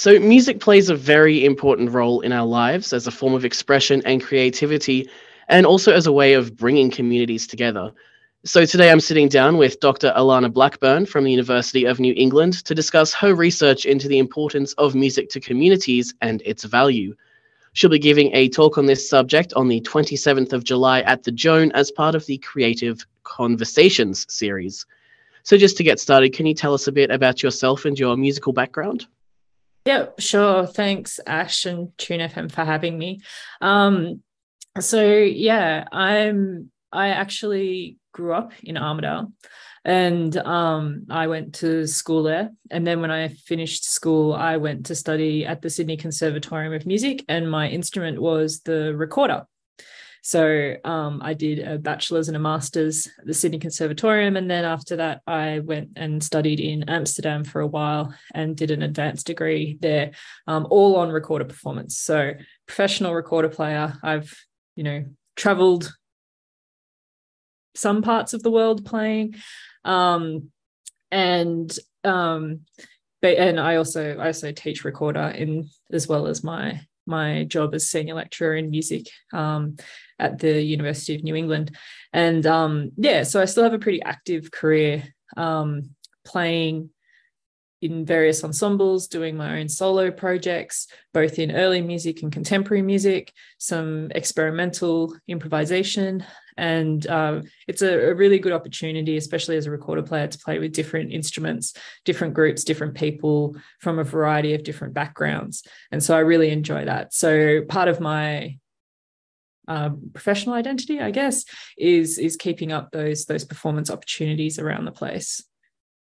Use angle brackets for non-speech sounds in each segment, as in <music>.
So, music plays a very important role in our lives as a form of expression and creativity, and also as a way of bringing communities together. So, today I'm sitting down with Dr. Alana Blackburn from the University of New England to discuss her research into the importance of music to communities and its value. She'll be giving a talk on this subject on the 27th of July at the Joan as part of the Creative Conversations series. So, just to get started, can you tell us a bit about yourself and your musical background? Yeah, sure. Thanks, Ash and Tune FM for having me. Um, so yeah, I'm I actually grew up in Armidale and um, I went to school there. And then when I finished school, I went to study at the Sydney Conservatorium of Music, and my instrument was the recorder. So um, I did a bachelor's and a master's at the Sydney Conservatorium. And then after that, I went and studied in Amsterdam for a while and did an advanced degree there, um, all on recorder performance. So professional recorder player. I've, you know, traveled some parts of the world playing. Um, and um, and I also I also teach recorder in as well as my my job as senior lecturer in music um, at the University of New England. And um, yeah, so I still have a pretty active career um, playing in various ensembles, doing my own solo projects, both in early music and contemporary music, some experimental improvisation. And uh, it's a, a, really good opportunity, especially as a recorder player, to play with different instruments, different groups, different people from a variety of different backgrounds. And so I really enjoy that. So part of my um, professional identity, I guess, is is keeping up those those performance opportunities around the place.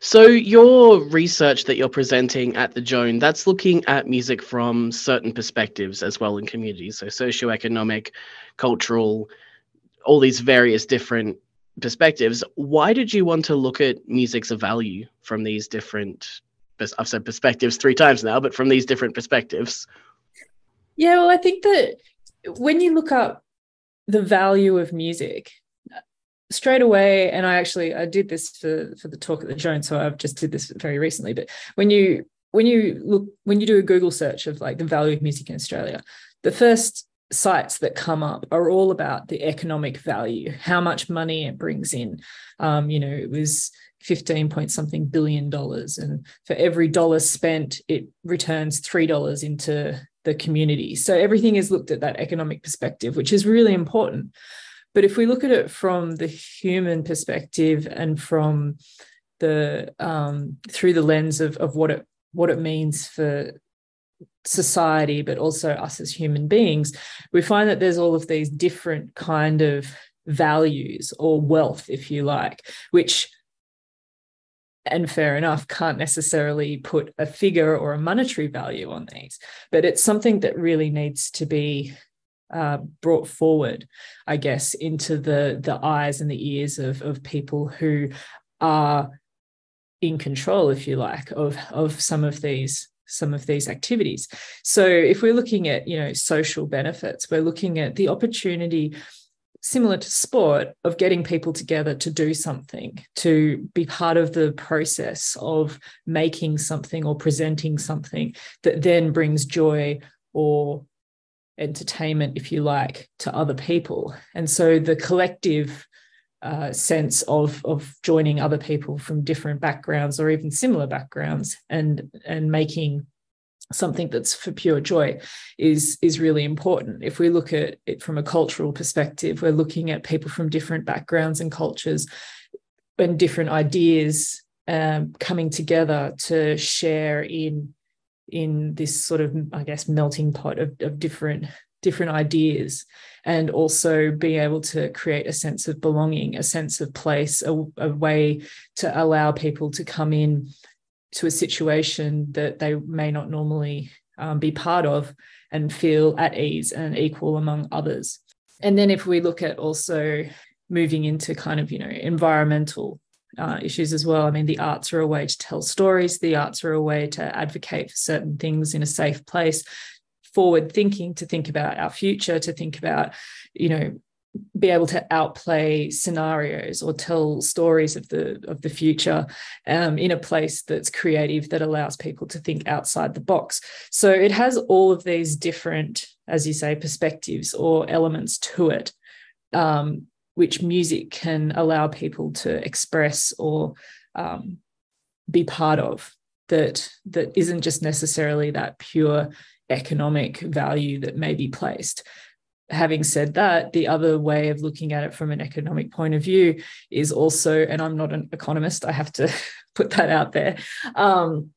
So your research that you're presenting at the Joan, that's looking at music from certain perspectives as well in communities, so socioeconomic, cultural, all these various different perspectives. Why did you want to look at music's value from these different I've said perspectives three times now, but from these different perspectives? Yeah, well, I think that when you look up the value of music. Straight away and i actually i did this for for the talk at the joan so i've just did this very recently but when you when you look when you do a google search of like the value of music in australia the first sites that come up are all about the economic value how much money it brings in. Um, you know it was 15 point something billion dollars and for every dollar spent it returns three dollars into the community. So everything is looked at that economic perspective, which is really important. But if we look at it from the human perspective and from the um, through the lens of, of what it what it means for society, but also us as human beings, we find that there's all of these different kind of values or wealth, if you like, which and fair enough, can't necessarily put a figure or a monetary value on these, but it's something that really needs to be uh, brought forward, I guess, into the the eyes and the ears of of people who are in control, if you like, of of some of these some of these activities. So if we're looking at you know social benefits, we're looking at the opportunity similar to sport of getting people together to do something to be part of the process of making something or presenting something that then brings joy or entertainment if you like to other people. And so the collective uh, sense of of joining other people from different backgrounds or even similar backgrounds and and making something that's for pure joy is is really important. If we look at it from a cultural perspective we're looking at people from different backgrounds and cultures and different ideas um, coming together to share in in this sort of i guess melting pot of, of different different ideas and also being able to create a sense of belonging a sense of place a, a way to allow people to come in to a situation that they may not normally um, be part of and feel at ease and equal among others. And then if we look at also moving into kind of, you know, environmental uh, issues as well. I mean, the arts are a way to tell stories, the arts are a way to advocate for certain things in a safe place, forward thinking to think about our future, to think about, you know, be able to outplay scenarios or tell stories of the of the future um, in a place that's creative that allows people to think outside the box. So it has all of these different as you say perspectives or elements to it um, which music can allow people to express or um, be part of that that isn't just necessarily that pure economic value that may be placed having said that, the other way of looking at it from an economic point of view is also, and I'm not an economist, I have to <laughs> put that out there, um,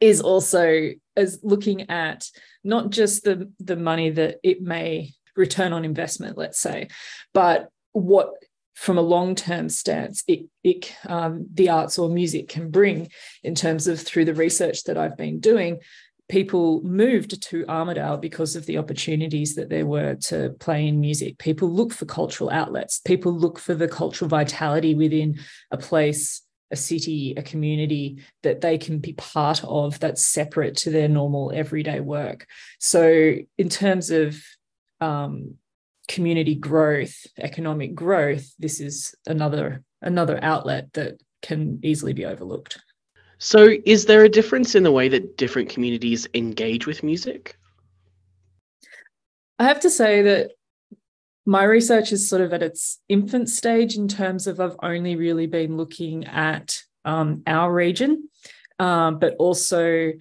is also as looking at not just the the money that it may return on investment, let's say, but what from a long-term stance it, it um, the arts or music can bring in terms of through the research that I've been doing people moved to Armidale because of the opportunities that there were to play in music. People look for cultural outlets. People look for the cultural vitality within a place, a city, a community that they can be part of that's separate to their normal everyday work. So, in terms of um, community growth, economic growth, this is another another outlet that can easily be overlooked. So, is there a difference in the way that different communities engage with music? I have to say that my research is sort of at its infant stage in terms of I've only really been looking at um, our region, um, but also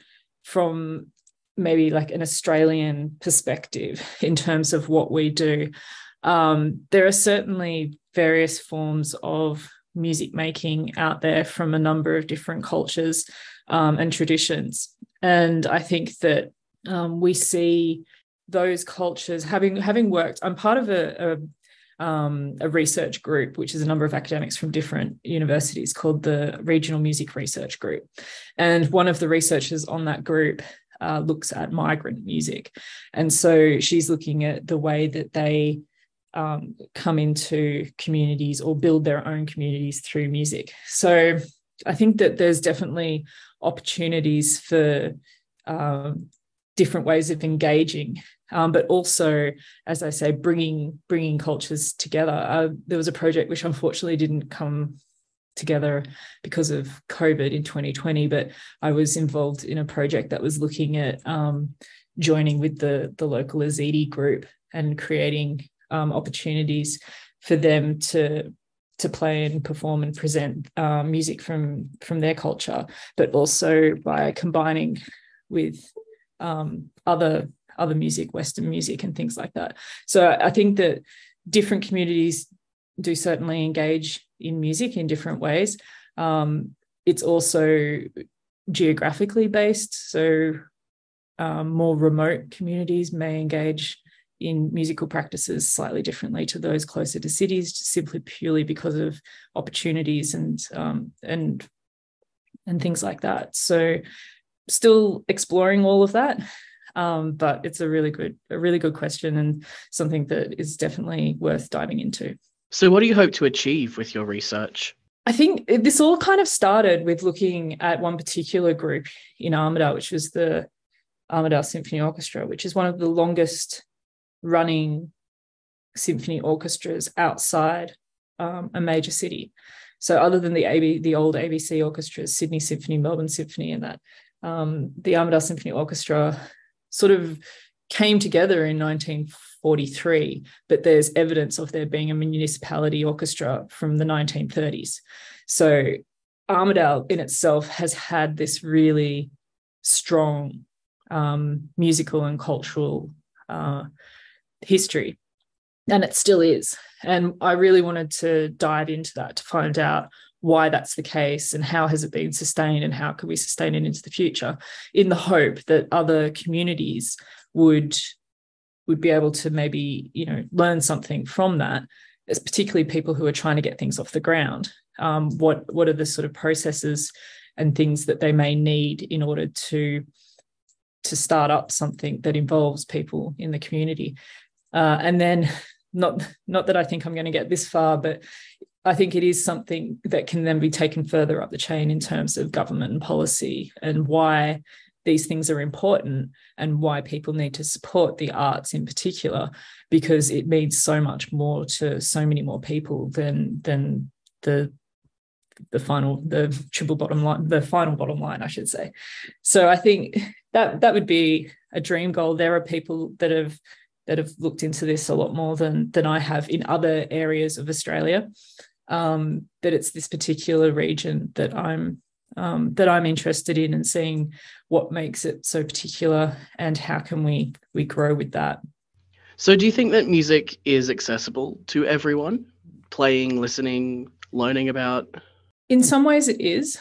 from maybe like an Australian perspective <laughs> in terms of what we do. Um, there are certainly various forms of music making out there from a number of different cultures um, and traditions. And I think that um, we see those cultures having having worked. I'm part of a, a, um, a research group, which is a number of academics from different universities called the Regional Music Research Group. And one of the researchers on that group uh, looks at migrant music. And so she's looking at the way that they um, come into communities or build their own communities through music. So I think that there's definitely opportunities for um, different ways of engaging, um, but also, as I say, bringing bringing cultures together. Uh, there was a project which unfortunately didn't come together because of COVID in 2020, but I was involved in a project that was looking at um, joining with the the local Yazidi group and creating um, opportunities for them to to play and perform and present uh, music from from their culture, but also by combining with um, other other music, Western music, and things like that. So I think that different communities do certainly engage in music in different ways. Um, it's also geographically based, so um, more remote communities may engage in musical practices slightly differently to those closer to cities, simply purely because of opportunities and um, and and things like that. So, still exploring all of that, um, but it's a really good a really good question and something that is definitely worth diving into. So, what do you hope to achieve with your research? I think this all kind of started with looking at one particular group in Armidale, which was the Armidale Symphony Orchestra, which is one of the longest running symphony orchestras outside um, a major city. So other than the AB, the old ABC orchestras, Sydney Symphony, Melbourne Symphony, and that, um, the Armidale Symphony Orchestra sort of came together in 1943, but there's evidence of there being a municipality orchestra from the 1930s. So Armidale in itself has had this really strong um, musical and cultural uh, history and it still is. And i really wanted to dive into that to find out why that's the case and how has it been sustained and how can we sustain it into the future in the hope that other communities would would be able to maybe you know learn something from that as particularly people who are trying to get things off the ground. Um, what what are the sort of processes and things that they may need in order to to start up something that involves people in the community uh, and then <laughs> not not that I think I'm going to get this far, but I think it is something that can then be taken further up the chain in terms of government and policy and why these things are important and why people need to support the arts in particular because it means so much more to so many more people than than the the final the triple bottom line the final bottom line i should say. So i think that that would be a dream goal. There are people that have that have looked into this a lot more than than i have in other areas of australia. Um, but it's this particular region that i'm um, that i'm interested in and seeing what makes it so particular and how can we we grow with that. So do you think that music is accessible to everyone? Playing listening learning about? In some ways, it is.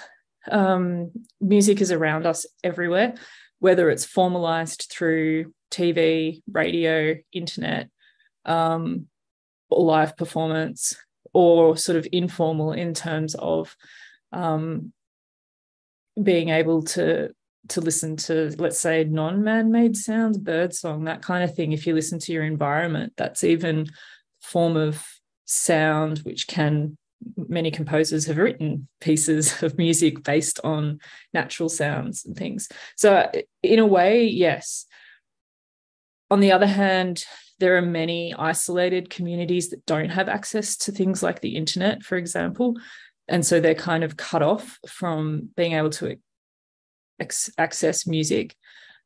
Um, music is around us everywhere, whether it's formalized through TV, radio, internet, um, live performance, or sort of informal in terms of um, being able to to listen to let's say non-man-made sounds birdsong that kind of thing. If you listen to your environment that's even form of sound which can many composers have written pieces <laughs> of music based on natural sounds and things. So, in a way, yes. On the other hand, there are many isolated communities that don't have access to things like the internet, for example. And so they're kind of cut off from being able to access music.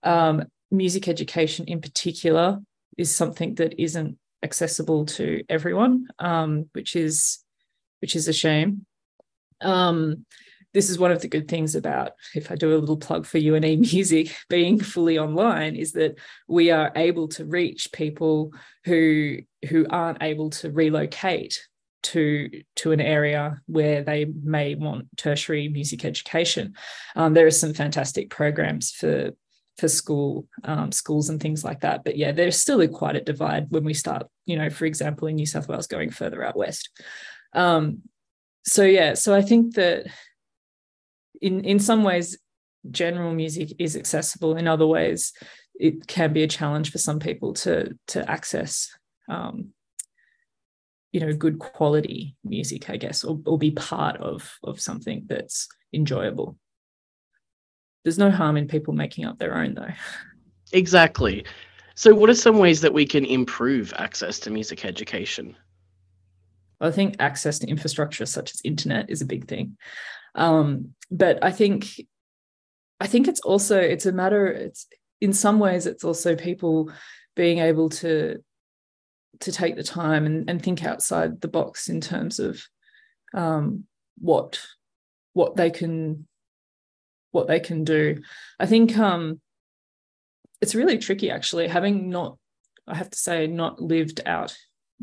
Um, music education, in particular, is something that isn't accessible to everyone, um, which is which is a shame. Um, this is one of the good things about if I do a little plug for UNE <laughs> music being fully online is that we are able to reach people who who aren't able to relocate to to an area where they may want tertiary music education. Um, there are some fantastic programs for for school um, schools and things like that. But yeah, there's still quite a divide when we start, you know, for example, in New South Wales going further out west. Um, so yeah, so I think that in in some ways, general music is accessible. In other ways, it can be a challenge for some people to to access. Um, you know, good quality music, I guess, or, or be part of of something that's enjoyable. There's no harm in people making up their own, though. Exactly. So, what are some ways that we can improve access to music education? I think access to infrastructure such as internet is a big thing. Um, but I think I think it's also it's a matter it's in some ways it's also people being able to to take the time and, and think outside the box in terms of um, what what they can what they can do. I think um, it's really tricky actually having not I have to say not lived out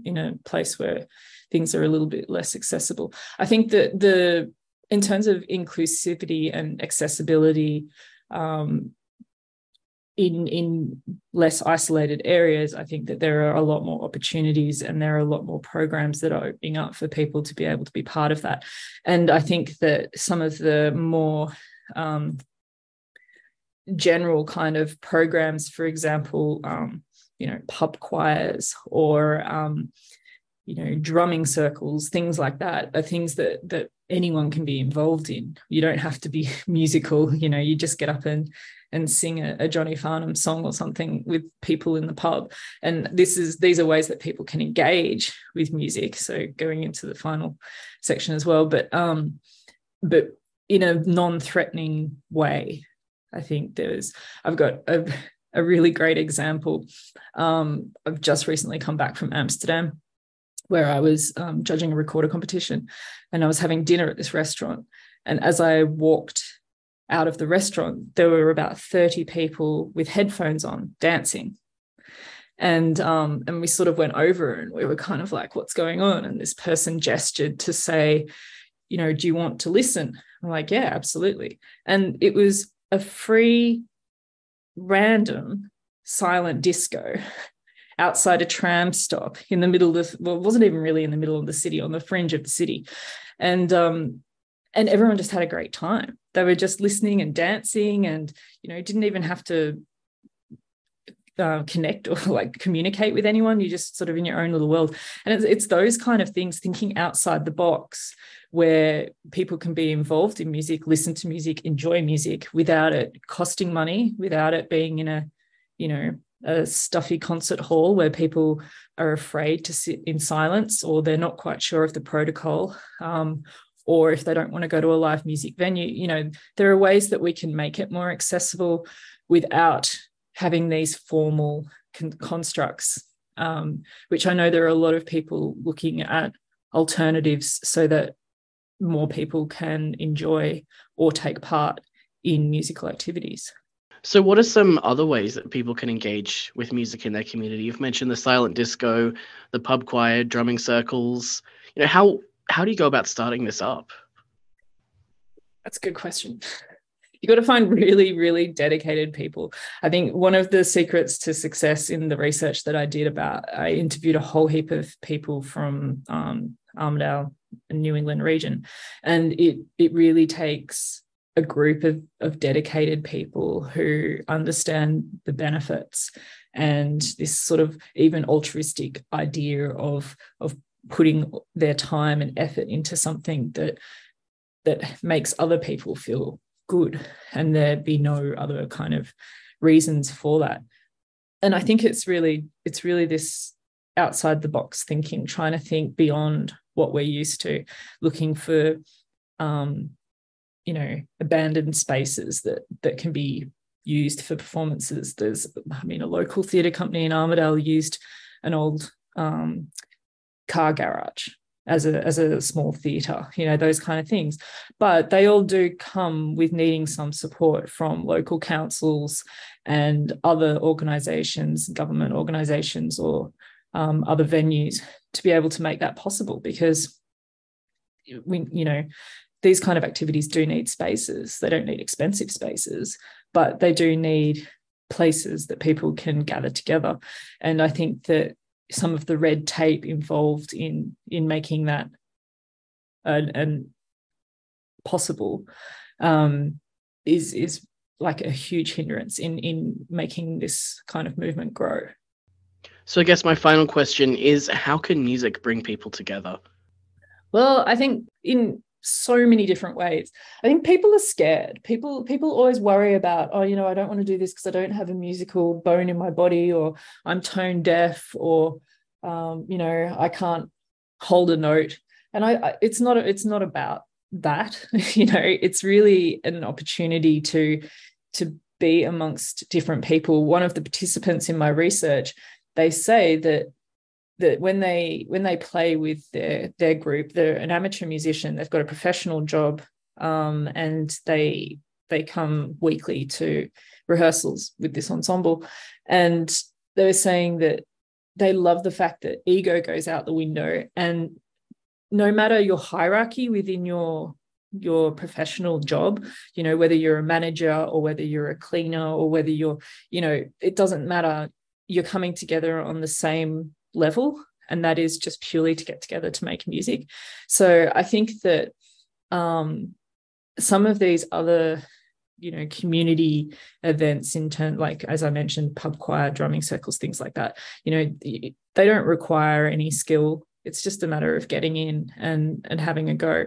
in a place where things are a little bit less accessible. I think that the in terms of inclusivity and accessibility um, in in less isolated areas, I think that there are a lot more opportunities and there are a lot more programs that are opening up for people to be able to be part of that. And I think that some of the more um, general kind of programs, for example, um, you know, pub choirs or um, you know drumming circles things like that are things that that anyone can be involved in. You don't have to be <laughs> musical you know you just get up and and sing a, a, johnny farnham song or something with people in the pub. And this is these are ways that people can engage with music so going into the final section as well. But um but in a non-threatening way i think there's i've got a, a really great example um i've just recently come back from amsterdam where I was um, judging a recorder competition and I was having dinner at this restaurant. And as I walked out of the restaurant, there were about 30 people with headphones on dancing. And um, and we sort of went over and we were kind of like, what's going on? And this person gestured to say, you know, do you want to listen? I'm like, yeah, absolutely. And it was a free, random, silent disco outside a tram stop in the middle of well, it wasn't even really in the middle of the city, on the fringe of the city. And um, and everyone just had a great time. They were just listening and dancing and, you know, didn't even have to uh, connect or <laughs> like communicate with anyone. You're just sort of in your own little world. And it's, it's those kind of things, thinking outside the box, where people can be involved in music, listen to music, enjoy music without it costing money, without it being in a, you know, a stuffy concert hall where people are afraid to sit in silence or they're not quite sure of the protocol um, or if they don't want to go to a live music venue you know there are ways that we can make it more accessible without having these formal con- constructs um, which i know there are a lot of people looking at alternatives so that more people can enjoy or take part in musical activities so, what are some other ways that people can engage with music in their community? You've mentioned the silent disco, the pub choir, drumming circles. You know, how how do you go about starting this up? That's a good question. <laughs> You got to find really, really dedicated people. I think one of the secrets to success in the research that I did about, I interviewed a whole heap of people from um, Armidale and New England region, and it it really takes a group of, of dedicated people who understand the benefits and this sort of even altruistic idea of of putting their time and effort into something that that makes other people feel good and there'd be no other kind of reasons for that. And i think it's really it's really this outside the box thinking trying to think beyond what we're used to looking for um, you know abandoned spaces that that can be used for performances. There's i mean a local theatre company in Armidale used an old um, car garage as a as a small theatre you know those kind of things but they all do come with needing some support from local councils and other organizations government organizations or um, other venues to be able to make that possible because we you know these kind of activities do need spaces. They don't need expensive spaces, but they do need places that people can gather together. And I think that some of the red tape involved in in making that and, and possible um, is is like a huge hindrance in in making this kind of movement grow. So I guess my final question is how can music bring people together? Well, I think in so many different ways. I think people are scared. People people always worry about, oh, you know, I don't want to do this because I don't have a musical bone in my body, or I'm tone deaf, or um, you know, I can't hold a note. And I, I it's not it's not about that. <laughs> you know, it's really an opportunity to to be amongst different people. One of the participants in my research, they say that that when they when they play with their their group, they're an amateur musician. They've got a professional job, um, and they they come weekly to rehearsals with this ensemble, and they were saying that they love the fact that ego goes out the window, and no matter your hierarchy within your your professional job you know whether you're a manager or whether you're a cleaner or whether you're you know it doesn't matter. You're coming together on the same level and that is just purely to get together to make music. So i think that um, some of these other you know community events in turn like as i mentioned pub choir drumming circles things like that. You know they don't require any skill. It's just a matter of getting in and and having a go.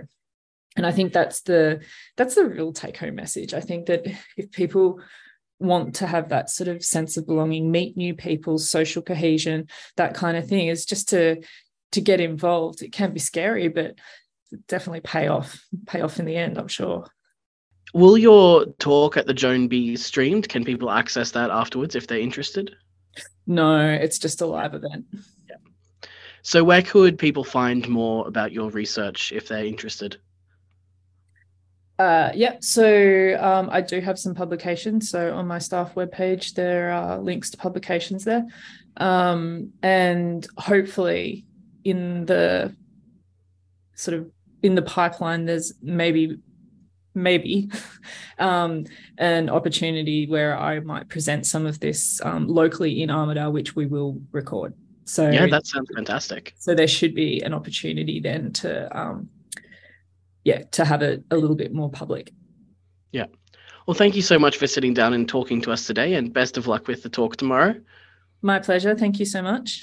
And i think that's the that's the real take home message. I think that if people want to have that sort of sense of belonging meet new people social cohesion that kind of thing is just to to get involved. It can be scary but definitely pay off pay off in the end i'm sure will your talk at the joan be streamed? Can people access that afterwards if they're interested? No it's just a live event. Yeah. So where could people find more about your research if they're interested? Uh, yeah, so um, I do have some publications. So on my staff webpage, there are links to publications there. Um, and hopefully, in the sort of in the pipeline, there's maybe maybe <laughs> um, an opportunity where I might present some of this um, locally in Armidale, which we will record. So yeah, that sounds fantastic. So there should be an opportunity then to um, yeah, to have it a little bit more public. Yeah. Well, thank you so much for sitting down and talking to us today, and best of luck with the talk tomorrow. My pleasure. Thank you so much.